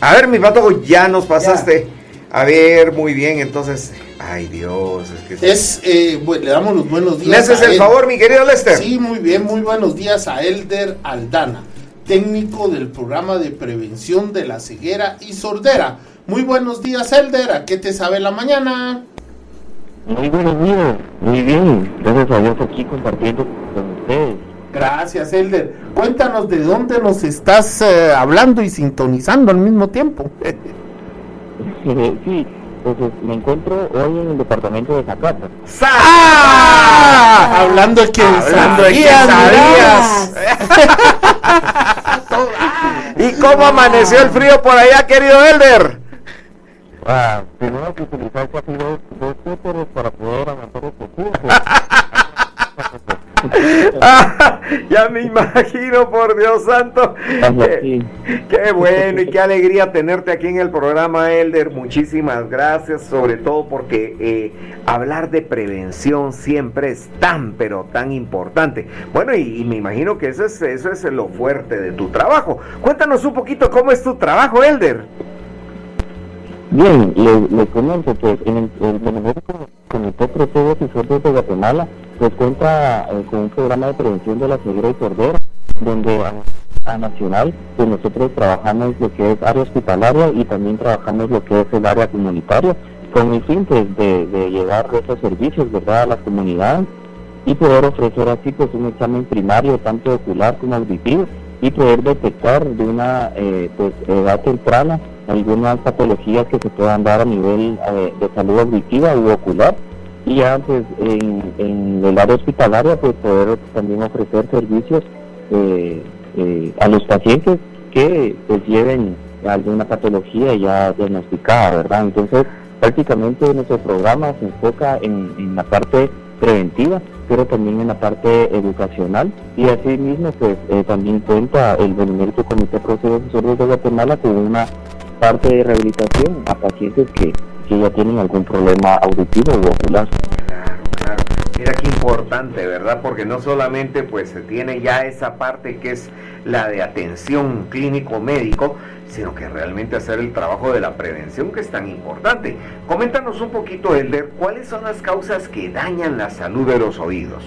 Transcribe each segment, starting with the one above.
A ver, mi pato, ya nos pasaste. A ver, muy bien, entonces. Ay, Dios. Es, que es eh, le damos los buenos días. ¿Le haces el favor, mi querido Lester? Sí, muy bien, muy buenos días a Elder Aldana, técnico del programa de prevención de la ceguera y sordera. Muy buenos días, Elder. ¿A qué te sabe la mañana? Muy buenos días, muy bien. Gracias a Dios aquí compartiendo con ustedes. Gracias, Elder. Cuéntanos de dónde nos estás eh, hablando y sintonizando al mismo tiempo. sí, pues me encuentro hoy en el departamento de Zacapa. ¡Ah! Hablando de que Hablando de que sabías. ¿Y cómo amaneció el frío por allá, querido Elder? Ah, tenemos que utilizar casi dos, dos para poder aguantar el frío. ya me imagino, por Dios santo. Qué, bueno y qué alegría tenerte aquí en el programa, Elder. Muchísimas gracias, sobre todo porque eh, hablar de prevención siempre es tan, pero tan importante. Bueno, y, me imagino que eso es, eso es lo fuerte de tu trabajo. Cuéntanos un poquito cómo es tu trabajo, Elder. Bien, le, comento que en el, el, el Comité Protege Sordos de Guatemala pues cuenta eh, con un programa de prevención de la ceguera y sordera, donde a, nacional pues nosotros trabajamos lo que es área hospitalaria y también trabajamos lo que es el área comunitaria, con el fin pues, de, de llevar esos servicios ¿verdad? a las comunidades y poder ofrecer así pues un examen primario tanto ocular como auditivo y poder detectar de una eh, pues, edad temprana algunas patologías que se puedan dar a nivel eh, de salud auditiva u ocular y antes en, el área hospitalaria pues poder también ofrecer servicios eh, eh, a los pacientes que pues lleven alguna patología ya diagnosticada, ¿verdad? Entonces prácticamente nuestro programa se enfoca en, la parte preventiva, pero también en la parte educacional y así mismo pues también cuenta el Benemérito Comité de Procesos Sordos de Guatemala con una parte de rehabilitación a pacientes que, ya tienen algún problema auditivo o ocular. Claro, claro. Mira qué importante, ¿verdad? Porque no solamente pues se tiene ya esa parte que es la de atención clínico-médico, sino que realmente hacer el trabajo de la prevención que es tan importante. Coméntanos un poquito, Elder, ¿cuáles son las causas que dañan la salud de los oídos?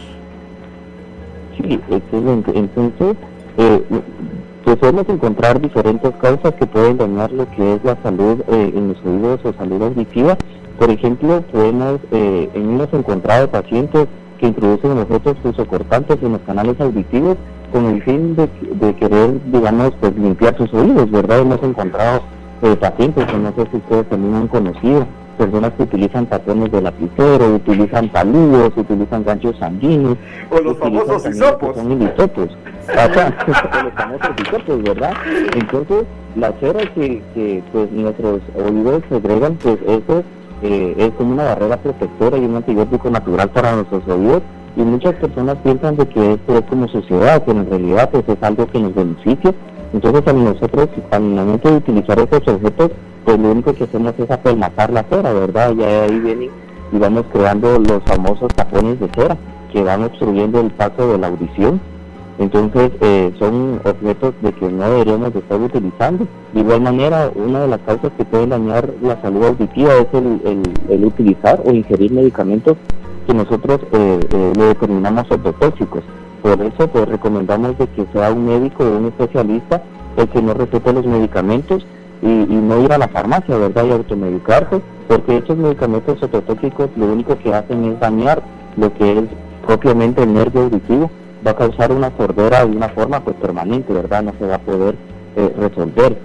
Sí, excelente. Entonces, eh, podemos encontrar diferentes causas que pueden dañar lo que es la salud eh, en los oídos o salud auditiva. Por ejemplo, podemos, eh, hemos encontrado pacientes que introducen objetos cortantes en los canales auditivos con el fin de, querer, digamos, pues limpiar sus oídos, ¿verdad? Hemos encontrado eh, pacientes que no sé si ustedes también han conocido, personas que utilizan patrones de lapicero, utilizan palillos, utilizan ganchos sanguíneos. O los famosos hisopos. Son hisopos. los famosos hisopos, ¿verdad? Entonces, la cera que, que pues nuestros oídos segregan, pues eso eh, es como una barrera protectora y un antibiótico natural para nuestros oídos. Y muchas personas piensan de que esto es como sociedad, pero en realidad pues es algo que nos beneficia. Entonces, a nosotros, al momento de utilizar estos objetos, pues lo único que hacemos es apelmazar la cera, ¿verdad? Ya ahí vienen y vamos creando los famosos tapones de cera que van obstruyendo el paso de la audición. Entonces eh, son objetos de que no deberíamos de estar utilizando. De igual manera, una de las causas que pueden dañar la salud auditiva es el, utilizar o ingerir medicamentos que nosotros eh, eh, le determinamos ortotóxicos. Por eso pues recomendamos de que sea un médico o un especialista el que no recete los medicamentos y, no ir a la farmacia, ¿verdad? Y automedicarse, porque estos medicamentos ototóxicos lo único que hacen es dañar lo que es propiamente el nervio auditivo, va a causar una sordera de una forma pues permanente, ¿verdad? No se va a poder eh, resolver.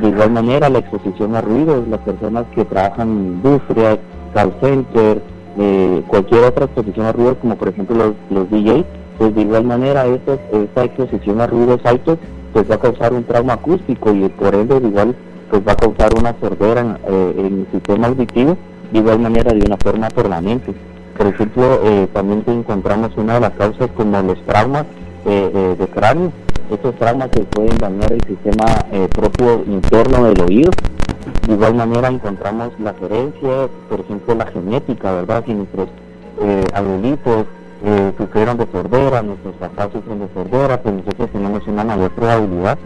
De igual manera, la exposición a ruidos, las personas que trabajan en industrias, call center, eh, cualquier otra exposición a ruidos, como por ejemplo los, los DJs, pues de igual manera esta, esta exposición a ruidos altos pues va a causar un trauma acústico y por ende igual pues va a causar una sordera eh, en, el sistema auditivo de igual manera de una forma permanente. Por ejemplo, eh, también encontramos una de las causas como los traumas eh, de cráneo. Estos traumas que pueden dañar el sistema propio interno del oído. De igual manera encontramos las herencias, por ejemplo la genética, ¿verdad? Si nuestros abuelitos sufrieron de sordera, nuestros papás sufren de sordera, pues nosotros tenemos una mayor probabilidad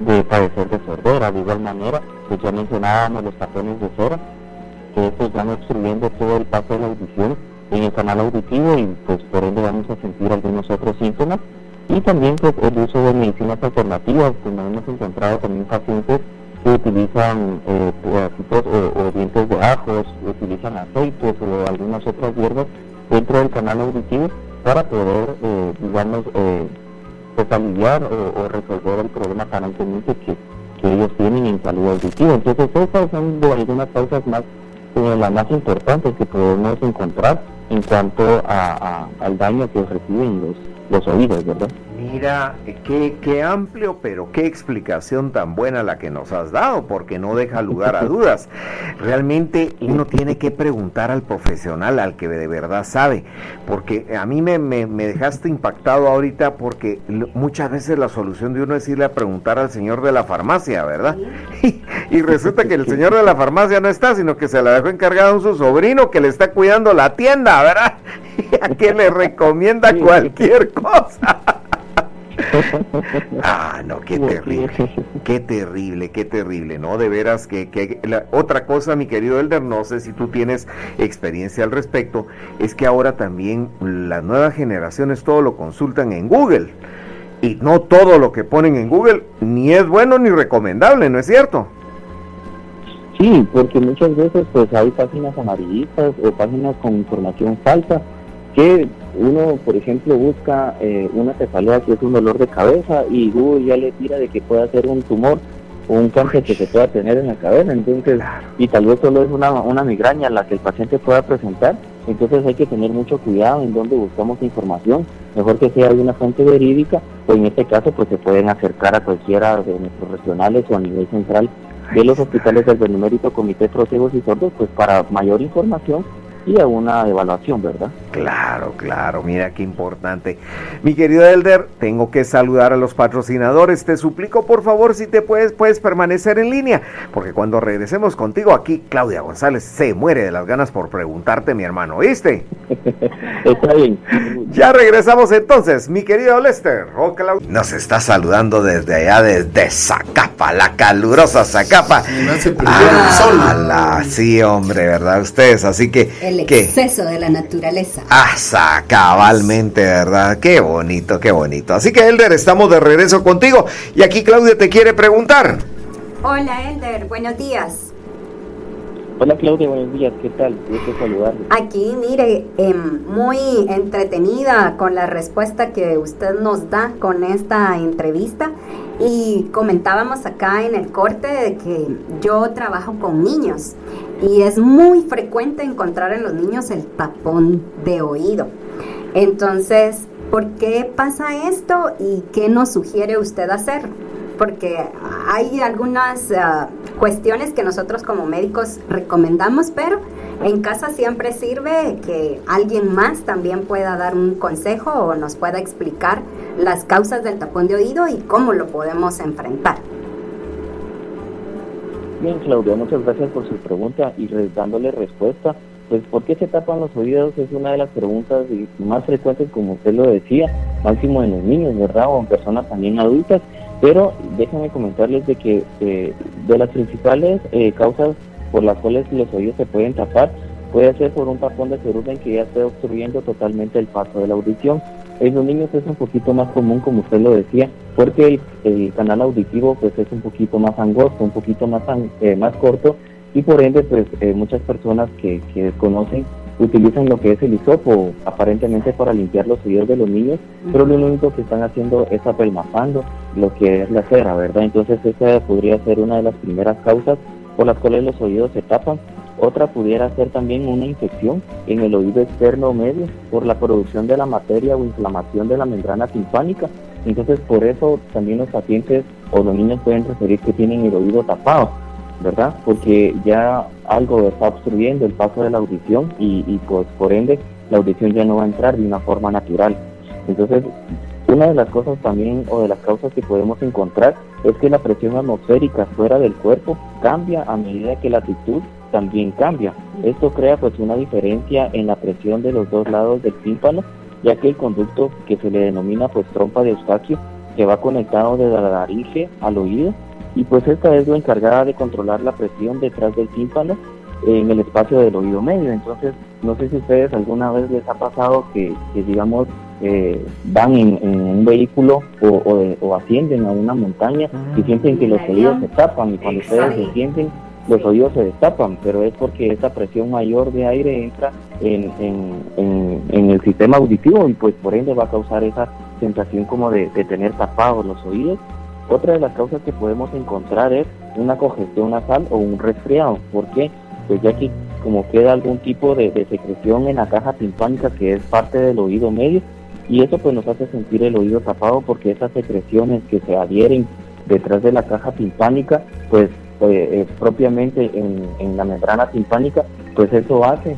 de padecer de sordera. De igual manera, pues ya mencionábamos los tapones de cera, que estos van obstruyendo todo el paso de la audición en el canal auditivo y pues por ende vamos a sentir algunos otros síntomas. Y también pues el uso de medicinas alternativas, pues nos hemos encontrado también pacientes que utilizan eh, o, dientes de ajos, utilizan aceites o algunas otras hierbas dentro del canal auditivo para poder, eh, digamos, eh, pues o, resolver el problema aparentemente que, que ellos tienen en salud auditiva. Entonces, estas son de algunas causas más, eh, las más importantes que podemos encontrar en cuanto a, al daño que reciben los, los oídos, ¿verdad? Mira, qué, qué amplio, pero qué explicación tan buena la que nos has dado, porque no deja lugar a dudas. Realmente uno tiene que preguntar al profesional, al que de verdad sabe, porque a mí me, me, dejaste impactado ahorita porque muchas veces la solución de uno es irle a preguntar al señor de la farmacia, ¿verdad? Y, resulta que el señor de la farmacia no está, sino que se la dejó encargado a su sobrino que le está cuidando la tienda, ¿verdad? Y a que le recomienda cualquier cosa. ah, no, qué terrible, qué terrible, qué terrible, ¿no? De veras que, que otra cosa, mi querido Elder, no sé si tú tienes experiencia al respecto, es que ahora también las nuevas generaciones todo lo consultan en Google. Y no todo lo que ponen en Google ni es bueno ni recomendable, ¿no es cierto? Sí, porque muchas veces pues hay páginas amarillistas o páginas con información falsa que uno, por ejemplo, busca eh, una cefalea que es un dolor de cabeza y ya le tira de que pueda ser un tumor o un cáncer que se pueda tener en la cabeza, entonces, y tal vez solo es una, una migraña la que el paciente pueda presentar, entonces hay que tener mucho cuidado en dónde buscamos información, mejor que sea de una fuente verídica, o en este caso pues se pueden acercar a cualquiera de nuestros regionales o a nivel central de los hospitales del Benemérito Comité de Ciegos y Sordos, pues para mayor información y a una evaluación, ¿verdad? Claro, claro, mira qué importante. Mi querido Elder, tengo que saludar a los patrocinadores. Te suplico, por favor, si te puedes, puedes permanecer en línea, porque cuando regresemos contigo aquí, Claudia González se muere de las ganas por preguntarte, mi hermano, ¿oíste? Está bien. Ya regresamos entonces, mi querido Lester. Oh, Nos está saludando desde allá, desde Zacapa, la calurosa Zacapa. Ah, sí, hombre, ¿verdad? Ustedes, así que el exceso de la naturaleza. Ah, cabalmente, ¿verdad? Qué bonito, qué bonito. Así que, Elder, estamos de regreso contigo. Y aquí Claudia te quiere preguntar. Hola, Elder, buenos días. Hola Claudia, buenos días, ¿qué tal? Gusto saludarle. Aquí, mire, em, muy entretenida con la respuesta que usted nos da con esta entrevista y comentábamos acá en el corte de que yo trabajo con niños y es muy frecuente encontrar en los niños el tapón de oído. Entonces, ¿por qué pasa esto y qué nos sugiere usted hacer? Porque hay algunas ah, cuestiones que nosotros como médicos recomendamos, pero en casa siempre sirve que alguien más también pueda dar un consejo o nos pueda explicar las causas del tapón de oído y cómo lo podemos enfrentar. Bien, Claudia, muchas gracias por su pregunta y dándole respuesta. Pues, ¿por qué se tapan los oídos? Es una de las preguntas más frecuentes, como usted lo decía, máximo en los niños, ¿verdad? O en personas también adultas. Pero déjenme comentarles de que eh, de las principales eh, causas por las cuales los oídos se pueden tapar, puede ser por un tapón de en que ya esté obstruyendo totalmente el paso de la audición. En los niños es un poquito más común, como usted lo decía, porque el, canal auditivo pues es un poquito más angosto, un poquito más, eh, más corto y por ende pues muchas personas que, que desconocen utilizan lo que es el hisopo aparentemente para limpiar los oídos de los niños, pero lo único que están haciendo es apelmazando lo que es la cera, ¿verdad? Entonces esa podría ser una de las primeras causas por las cuales los oídos se tapan. Otra pudiera ser también una infección en el oído externo medio por la producción de la materia o inflamación de la membrana timpánica. Entonces por eso también los pacientes o los niños pueden referir que tienen el oído tapado ¿verdad? Porque ya algo está obstruyendo el paso de la audición y, pues por ende la audición ya no va a entrar de una forma natural. Entonces, una de las cosas también o de las causas que podemos encontrar es que la presión atmosférica fuera del cuerpo cambia a medida que la altitud también cambia. Esto crea pues una diferencia en la presión de los dos lados del tímpano, ya que el conducto que se le denomina pues trompa de Eustaquio, que va conectado desde la nariz al oído, y pues esta es la encargada de controlar la presión detrás del tímpano en el espacio del oído medio. Entonces, no sé si ustedes alguna vez les ha pasado que, digamos, eh, van en, un vehículo o, ascienden a una montaña y sienten que los oídos se tapan y cuando ustedes se sienten los oídos se destapan, pero es porque esa presión mayor de aire entra en, en, el sistema auditivo y pues por ende va a causar esa sensación como de, tener tapados los oídos. Otra de las causas que podemos encontrar es una congestión nasal o un resfriado. ¿Por qué? Pues ya que como queda algún tipo de, secreción en la caja timpánica que es parte del oído medio y eso pues nos hace sentir el oído tapado porque esas secreciones que se adhieren detrás de la caja timpánica pues eh, propiamente en, la membrana timpánica, pues eso hace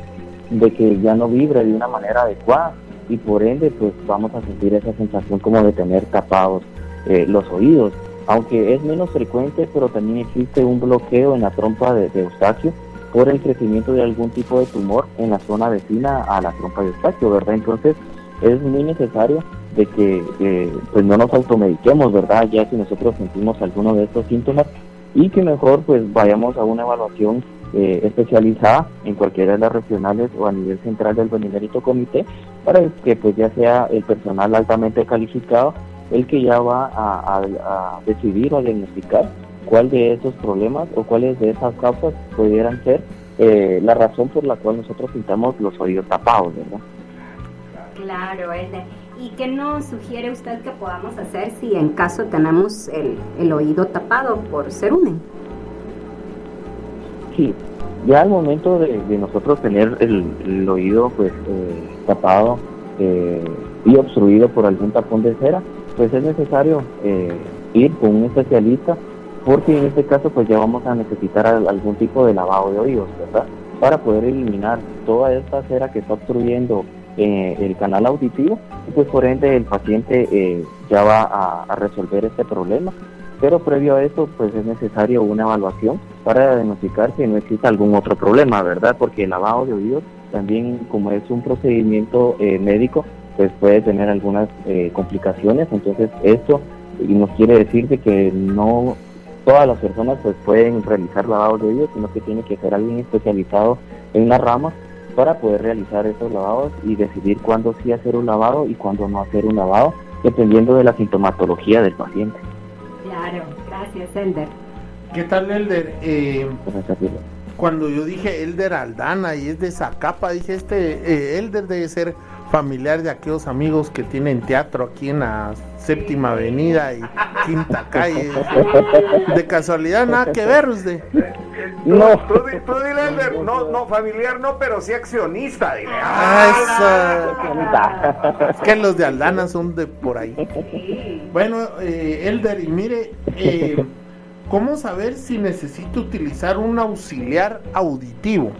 de que ya no vibre de una manera adecuada y por ende pues vamos a sentir esa sensación como de tener tapados eh, los oídos. Aunque es menos frecuente, pero también existe un bloqueo en la trompa de, Eustaquio por el crecimiento de algún tipo de tumor en la zona vecina a la trompa de Eustaquio, ¿verdad? Entonces es muy necesario de que eh, pues no nos automediquemos, ¿verdad? Ya si nosotros sentimos alguno de estos síntomas, y que mejor pues vayamos a una evaluación eh, especializada en cualquiera de las regionales o a nivel central del Benemérito Comité para que pues ya sea el personal altamente calificado el que ya va a, decidir o a diagnosticar cuál de esos problemas o cuáles de esas causas pudieran ser eh, la razón por la cual nosotros pintamos los oídos tapados, ¿verdad? Claro, ¿Y qué nos sugiere usted que podamos hacer si en caso tenemos el, oído tapado por ser un Sí, ya al momento de, nosotros tener el, oído pues eh, tapado eh, y obstruido por algún tapón de cera, pues es necesario eh, ir con un especialista porque en este caso pues ya vamos a necesitar algún tipo de lavado de oídos, ¿verdad? Para poder eliminar toda esta cera que está obstruyendo eh, el canal auditivo pues por ende el paciente eh, ya va a, resolver este problema. Pero previo a eso pues es necesario una evaluación para diagnosticar si no existe algún otro problema, ¿verdad? Porque el lavado de oídos también como es un procedimiento médico pues puede tener algunas complicaciones, entonces esto nos quiere decir de que no todas las personas pues pueden realizar lavado de oídos, sino que tiene que ser alguien especializado en la rama para poder realizar estos lavados y decidir cuándo sí hacer un lavado y cuándo no hacer un lavado, dependiendo de la sintomatología del paciente. Claro, gracias, Elder. ¿Qué tal, Elder? Eh, cuando yo dije Elder Aldana y es de Zacapa, dije este eh, Elder debe ser familiar de aquellos amigos que tienen teatro aquí en la séptima avenida y quinta calle. De casualidad, nada que ver usted. No, tú, tú dile, no, no, familiar no, pero sí accionista, dile. Ah, es que los de Aldana son de por ahí. Bueno, eh, Elder, y mire, eh, ¿cómo saber si necesito utilizar un auxiliar auditivo?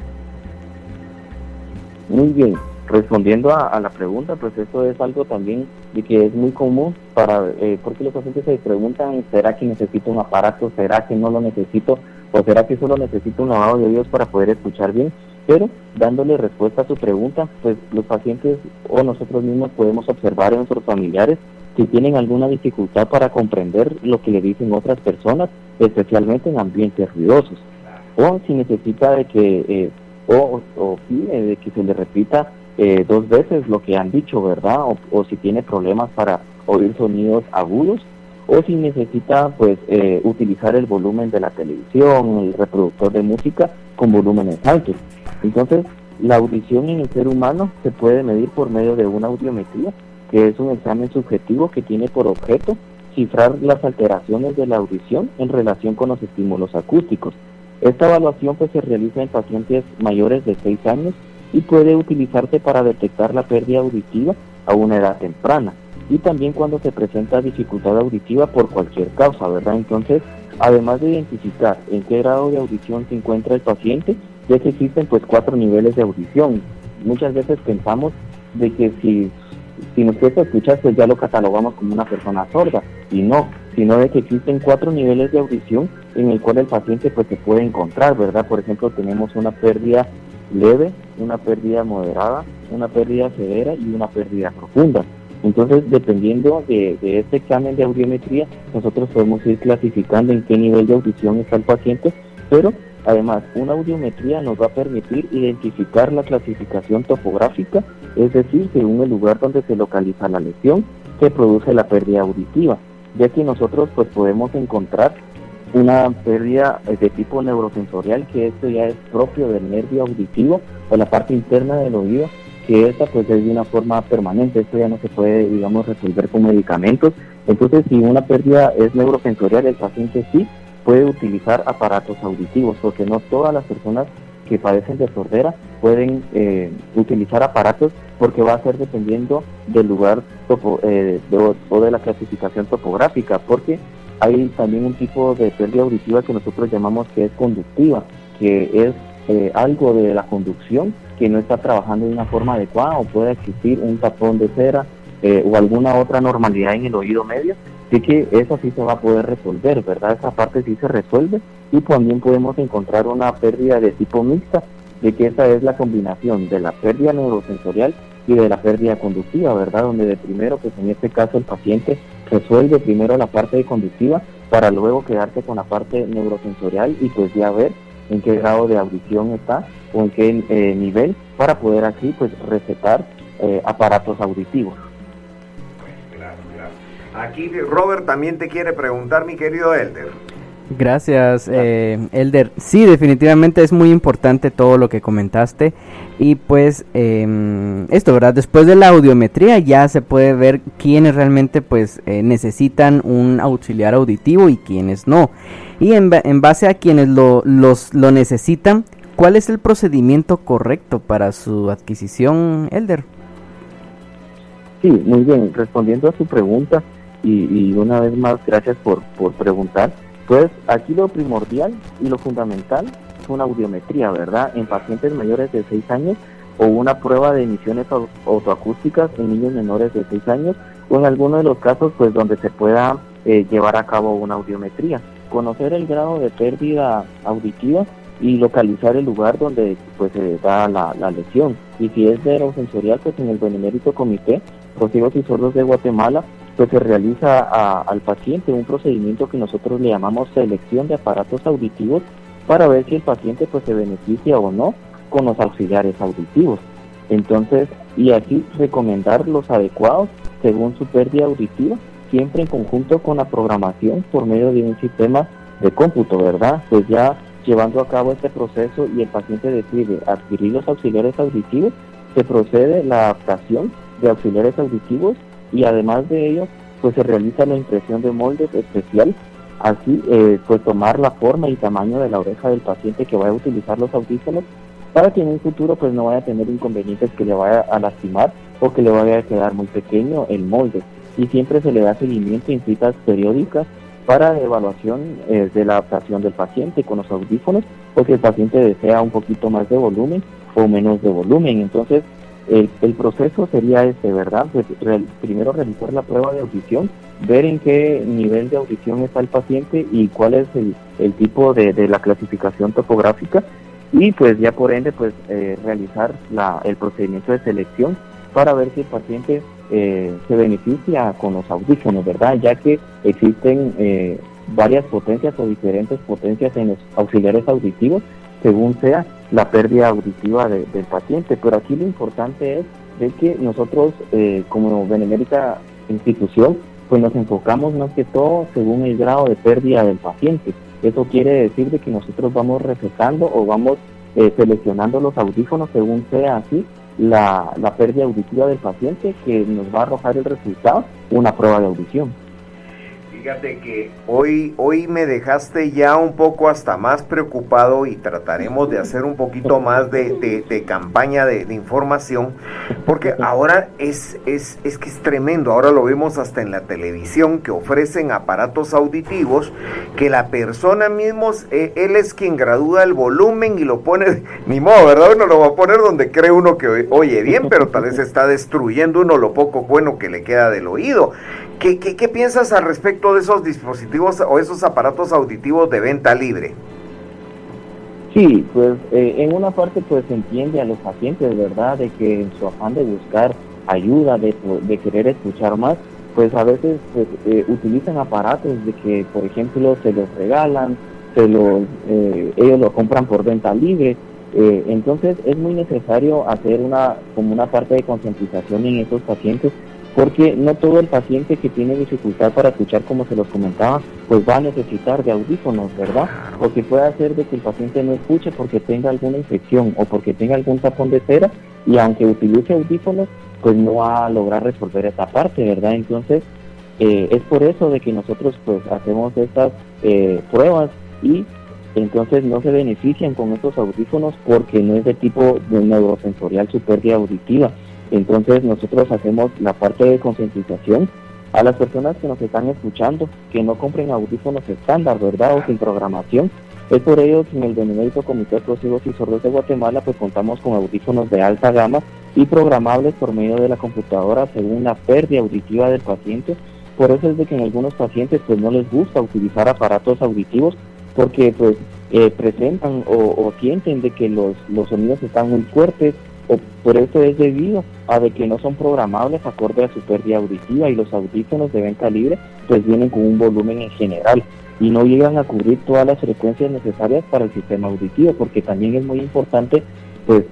Muy bien respondiendo a, la pregunta, pues esto es algo también de que es muy común para, eh, porque los pacientes se preguntan, ¿será que necesito un aparato? ¿Será que no lo necesito? ¿O será que solo necesito un lavado de oídos para poder escuchar bien? Pero dándole respuesta a su pregunta, pues los pacientes o nosotros mismos podemos observar en nuestros familiares si tienen alguna dificultad para comprender lo que le dicen otras personas, especialmente en ambientes ruidosos, o si necesita de que, eh, o, o pide de que se le repita eh, dos veces lo que han dicho, ¿verdad? O, si tiene problemas para oír sonidos agudos o si necesita pues eh, utilizar el volumen de la televisión, el reproductor de música con volúmenes altos. Entonces, la audición en el ser humano se puede medir por medio de una audiometría, que es un examen subjetivo que tiene por objeto cifrar las alteraciones de la audición en relación con los estímulos acústicos. Esta evaluación pues se realiza en pacientes mayores de 6 años y puede utilizarse para detectar la pérdida auditiva a una edad temprana y también cuando se presenta dificultad auditiva por cualquier causa, ¿verdad? Entonces, además de identificar en qué grado de audición se encuentra el paciente, ya que existen pues cuatro niveles de audición. Muchas veces pensamos de que si, si nos cuesta escuchar, pues ya lo catalogamos como una persona sorda, y no, sino de que existen cuatro niveles de audición en el cual el paciente pues se puede encontrar, ¿verdad? Por ejemplo, tenemos una pérdida leve, una pérdida moderada, una pérdida severa y una pérdida profunda. Entonces, dependiendo de, este examen de audiometría, nosotros podemos ir clasificando en qué nivel de audición está el paciente, pero además una audiometría nos va a permitir identificar la clasificación topográfica, es decir, según el lugar donde se localiza la lesión que produce la pérdida auditiva, ya que nosotros pues podemos encontrar una pérdida de tipo neurosensorial, que esto ya es propio del nervio auditivo o la parte interna del oído, que esta pues es de una forma permanente, esto ya no se puede, digamos, resolver con medicamentos. Entonces, si una pérdida es neurosensorial, el paciente sí puede utilizar aparatos auditivos, porque no todas las personas que padecen de sordera pueden eh, utilizar aparatos porque va a ser dependiendo del lugar eh, o de la clasificación topográfica, porque hay también un tipo de pérdida auditiva que nosotros llamamos que es conductiva, que es eh, algo de la conducción que no está trabajando de una forma adecuada o puede existir un tapón de cera eh, o alguna otra normalidad en el oído medio. Así que eso sí se va a poder resolver, ¿verdad? Esa parte sí se resuelve y también podemos encontrar una pérdida de tipo mixta, de que esa es la combinación de la pérdida neurosensorial y de la pérdida conductiva, ¿verdad? Donde de primero, pues en este caso el paciente resuelve primero la parte conductiva para luego quedarse con la parte neurosensorial y pues ya ver en qué grado de audición está o en qué eh, nivel para poder así pues recetar eh, aparatos auditivos. Aquí Robert también te quiere preguntar, mi querido Elder. Gracias, eh, Elder. Sí, definitivamente es muy importante todo lo que comentaste. Y pues em, esto, ¿verdad? Después de la audiometría ya se puede ver quiénes realmente pues eh, necesitan un auxiliar auditivo y quiénes no. Y en, base a quienes lo, los, lo necesitan, ¿cuál es el procedimiento correcto para su adquisición, Elder? Sí, muy bien. Respondiendo a su pregunta y, una vez más, gracias por, por preguntar pues aquí lo primordial y lo fundamental es una audiometría, ¿verdad? En pacientes mayores de 6 años o una prueba de emisiones autoacústicas en niños menores de 6 años o en alguno de los casos pues donde se pueda eh, llevar a cabo una audiometría. Conocer el grado de pérdida auditiva y localizar el lugar donde pues se da la, lesión. Y si es neurosensorial, pues en el Benemérito Comité Ciegos y Sordos de Guatemala pues se realiza al paciente un procedimiento que nosotros le llamamos selección de aparatos auditivos para ver si el paciente pues se beneficia o no con los auxiliares auditivos. Entonces, y así recomendar los adecuados según su pérdida auditiva, siempre en conjunto con la programación por medio de un sistema de cómputo, ¿verdad? Pues ya llevando a cabo este proceso y el paciente decide adquirir los auxiliares auditivos, se procede la adaptación de auxiliares auditivos y además de ello pues se realiza la impresión de moldes especial así eh, pues tomar la forma y tamaño de la oreja del paciente que vaya a utilizar los audífonos para que en un futuro pues no vaya a tener inconvenientes que le vaya a lastimar o que le vaya a quedar muy pequeño el molde. Y siempre se le da seguimiento en citas periódicas para evaluación eh, de la adaptación del paciente con los audífonos o que el paciente desea un poquito más de volumen o menos de volumen. Entonces el, proceso sería este, ¿verdad? Pues, primero realizar la prueba de audición, ver en qué nivel de audición está el paciente y cuál es el, tipo de, la clasificación topográfica y pues ya por ende pues eh, realizar el procedimiento de selección para ver si el paciente eh, se beneficia con los audífonos, ¿verdad? Ya que existen eh, varias potencias o diferentes potencias en los auxiliares auditivos según sea la pérdida auditiva del paciente. Pero aquí lo importante es de que nosotros eh, como benemérita institución pues nos enfocamos más que todo según el grado de pérdida del paciente. Eso quiere decir de que nosotros vamos recetando o vamos eh, seleccionando los audífonos según sea así la, la pérdida auditiva del paciente que nos va a arrojar el resultado, una prueba de audición. Fíjate que hoy, hoy me dejaste ya un poco hasta más preocupado y trataremos de hacer un poquito más de, campaña de, información, porque ahora es, es, es que es tremendo, ahora lo vemos hasta en la televisión que ofrecen aparatos auditivos que la persona mismo, eh, él es quien gradúa el volumen y lo pone, ni modo, ¿verdad? Uno lo va a poner donde cree uno que oye bien, pero tal vez está destruyendo uno lo poco bueno que le queda del oído. ¿Qué, qué, piensas al respecto de esos dispositivos o esos aparatos auditivos de venta libre? Sí, pues eh, en una parte pues entiende a los pacientes, ¿verdad? De que en su afán de buscar ayuda, de, de querer escuchar más, pues a veces pues, eh, utilizan aparatos de que, por ejemplo, se los regalan, se los, eh, ellos lo compran por venta libre. Eh, entonces es muy necesario hacer una como una parte de concientización en esos pacientes porque no todo el paciente que tiene dificultad para escuchar, como se los comentaba, pues va a necesitar de audífonos, ¿verdad? Porque puede hacer de que el paciente no escuche porque tenga alguna infección o porque tenga algún tapón de cera y aunque utilice audífonos, pues no va a lograr resolver esa parte, ¿verdad? Entonces, eh, es por eso de que nosotros pues hacemos estas eh, pruebas y entonces no se benefician con estos audífonos porque no es de tipo de neurosensorial de auditiva. Entonces nosotros hacemos la parte de concientización a las personas que nos están escuchando, que no compren audífonos estándar, ¿verdad? O sin programación. Es por ello que en el Benemérito Comité de Ciegos y Sordos de Guatemala pues contamos con audífonos de alta gama y programables por medio de la computadora según la pérdida auditiva del paciente. Por eso es de que en algunos pacientes pues no les gusta utilizar aparatos auditivos porque pues eh, presentan o, sienten de que los, los sonidos están muy fuertes o por eso es debido a de que no son programables acorde a su pérdida auditiva y los audífonos de venta libre pues vienen con un volumen en general y no llegan a cubrir todas las frecuencias necesarias para el sistema auditivo porque también es muy importante pues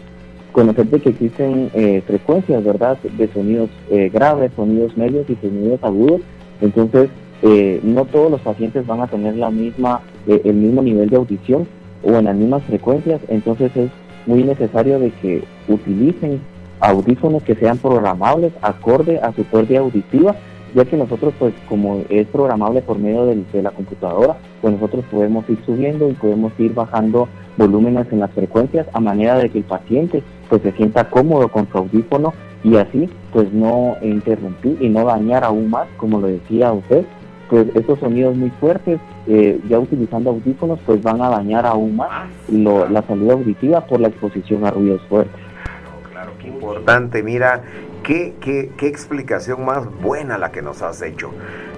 conocer de que existen eh, frecuencias verdad de sonidos eh, graves sonidos medios y sonidos agudos. Entonces eh, no todos los pacientes van a tener la misma, eh, el mismo nivel de audición o en las mismas frecuencias, entonces es muy necesario de que utilicen audífonos que sean programables acorde a su pérdida auditiva, ya que nosotros pues como es programable por medio de, la computadora, pues nosotros podemos ir subiendo y podemos ir bajando volúmenes en las frecuencias a manera de que el paciente pues se sienta cómodo con su audífono y así pues no interrumpir y no dañar aún más, como lo decía usted, pues estos sonidos muy fuertes, eh, ya utilizando audífonos, pues van a dañar aún más ah, la salud auditiva por la exposición a ruidos fuertes. Claro, claro, qué importante. Mira, qué, qué, qué explicación más buena la que nos has hecho.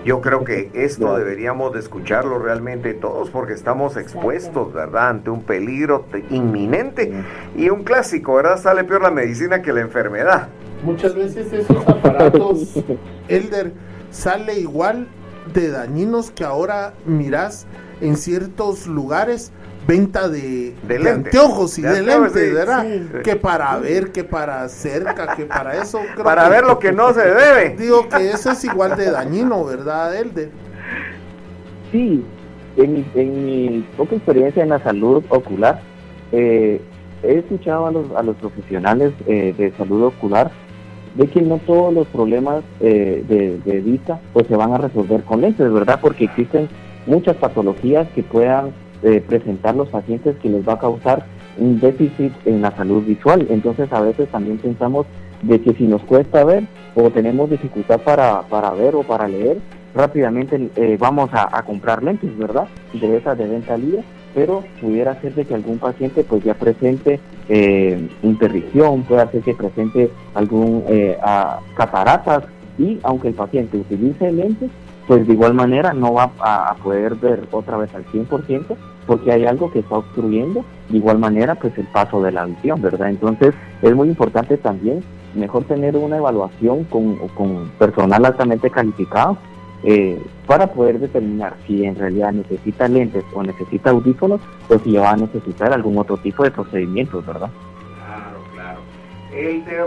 Yo creo que esto deberíamos de escucharlo realmente todos porque estamos expuestos, ¿verdad? Ante un peligro inminente y un clásico, ¿verdad? Sale peor la medicina que la enfermedad. Muchas veces esos aparatos, Elder, sale igual de dañinos que ahora mirás en ciertos lugares venta de, de, anteojos y de, lentes, ¿verdad? Que para ver, que para cerca, que para eso. para ver lo que no se debe. Digo que eso es igual de dañino, ¿verdad, Elder? Sí, en, mi poca experiencia en la salud ocular, eh, he escuchado a los, a los profesionales eh, de salud ocular de que no todos los problemas eh, de, vista pues se van a resolver con lentes, ¿verdad? Porque existen muchas patologías que puedan eh, presentar los pacientes que les va a causar un déficit en la salud visual. Entonces a veces también pensamos de que si nos cuesta ver o tenemos dificultad para, para ver o para leer, rápidamente eh, vamos a, a, comprar lentes, ¿verdad? De esas de venta libre pero pudiera ser de que algún paciente pues ya presente eh, interricción, puede ser que presente algún eh, cataratas y aunque el paciente utilice lentes, pues de igual manera no va a, poder ver otra vez al 100% porque hay algo que está obstruyendo de igual manera pues el paso de la visión, ¿verdad? Entonces es muy importante también mejor tener una evaluación con, con personal altamente calificado eh, para poder determinar si en realidad necesita lentes o necesita audífonos o si va a necesitar algún otro tipo de procedimientos, ¿verdad? Claro, claro. Elder,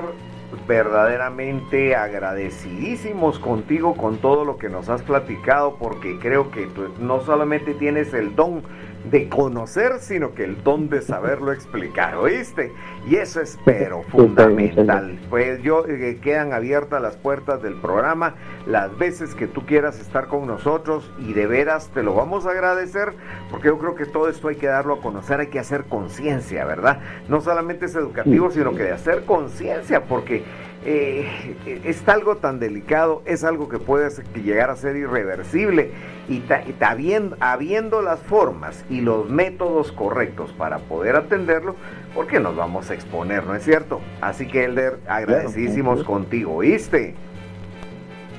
verdaderamente agradecidísimos contigo con todo lo que nos has platicado porque creo que no solamente tienes el don de conocer, sino que el don de saberlo explicar, ¿oíste? Y eso es pero fundamental. Pues yo eh, quedan abiertas las puertas del programa las veces que tú quieras estar con nosotros y de veras te lo vamos a agradecer porque yo creo que todo esto hay que darlo a conocer, hay que hacer conciencia, ¿verdad? No solamente es educativo, sino que de hacer conciencia porque eh, es algo tan delicado, es algo que puede llegar a ser irreversible y, habiendo, las formas y los métodos correctos para poder atenderlo, ¿por qué nos vamos a exponer, no es cierto? Así que Elder, agradecidísimos contigo, ¿oíste?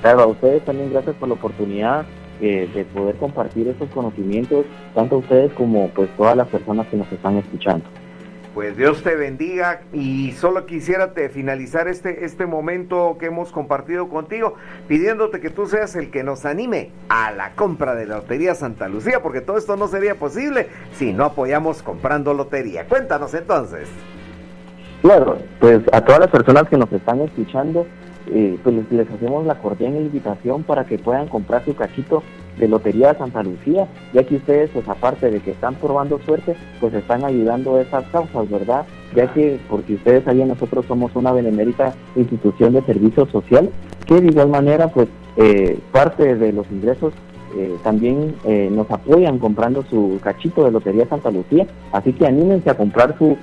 Claro, a ustedes también gracias por la oportunidad eh, de poder compartir estos conocimientos, tanto a ustedes como pues todas las personas que nos están escuchando. Pues Dios te bendiga y solo quisiera te finalizar este, este momento que hemos compartido contigo pidiéndote que tú seas el que nos anime a la compra de la Lotería Santa Lucía, porque todo esto no sería posible si no apoyamos comprando lotería. Cuéntanos entonces. Claro, pues a todas las personas que nos están escuchando, eh, pues les, hacemos la cordial invitación para que puedan comprar su cachito de Lotería Santa Lucía, ya que ustedes, pues aparte de que están probando suerte, pues están ayudando a esas causas, ¿verdad? Ya que, porque ustedes saben, nosotros somos una benemérita institución de servicio social, que de igual manera, pues eh, parte de los ingresos eh, también eh, nos apoyan comprando su cachito de Lotería Santa Lucía, así que anímense a comprar su,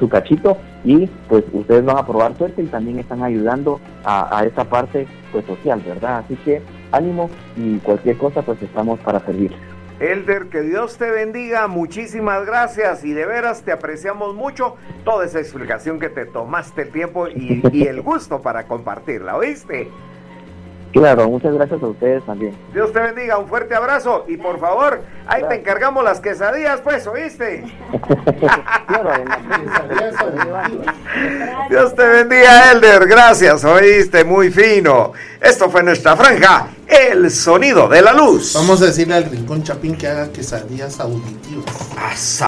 su cachito y pues ustedes van a probar suerte y también están ayudando a, a esa parte pues social, ¿verdad? Así que ánimo y cualquier cosa pues estamos para servir. Elder, que Dios te bendiga, muchísimas gracias y de veras te apreciamos mucho toda esa explicación que te tomaste el tiempo y, y el gusto para compartirla, ¿oíste? Claro, muchas gracias a ustedes también. Dios te bendiga, un fuerte abrazo y por favor, ahí te encargamos las quesadillas, pues, ¿oíste? Dios te bendiga, Elder, gracias, oíste, muy fino. Esto fue nuestra franja, el sonido de la luz. Vamos a decirle al Rincón Chapín que haga quesadillas auditivas.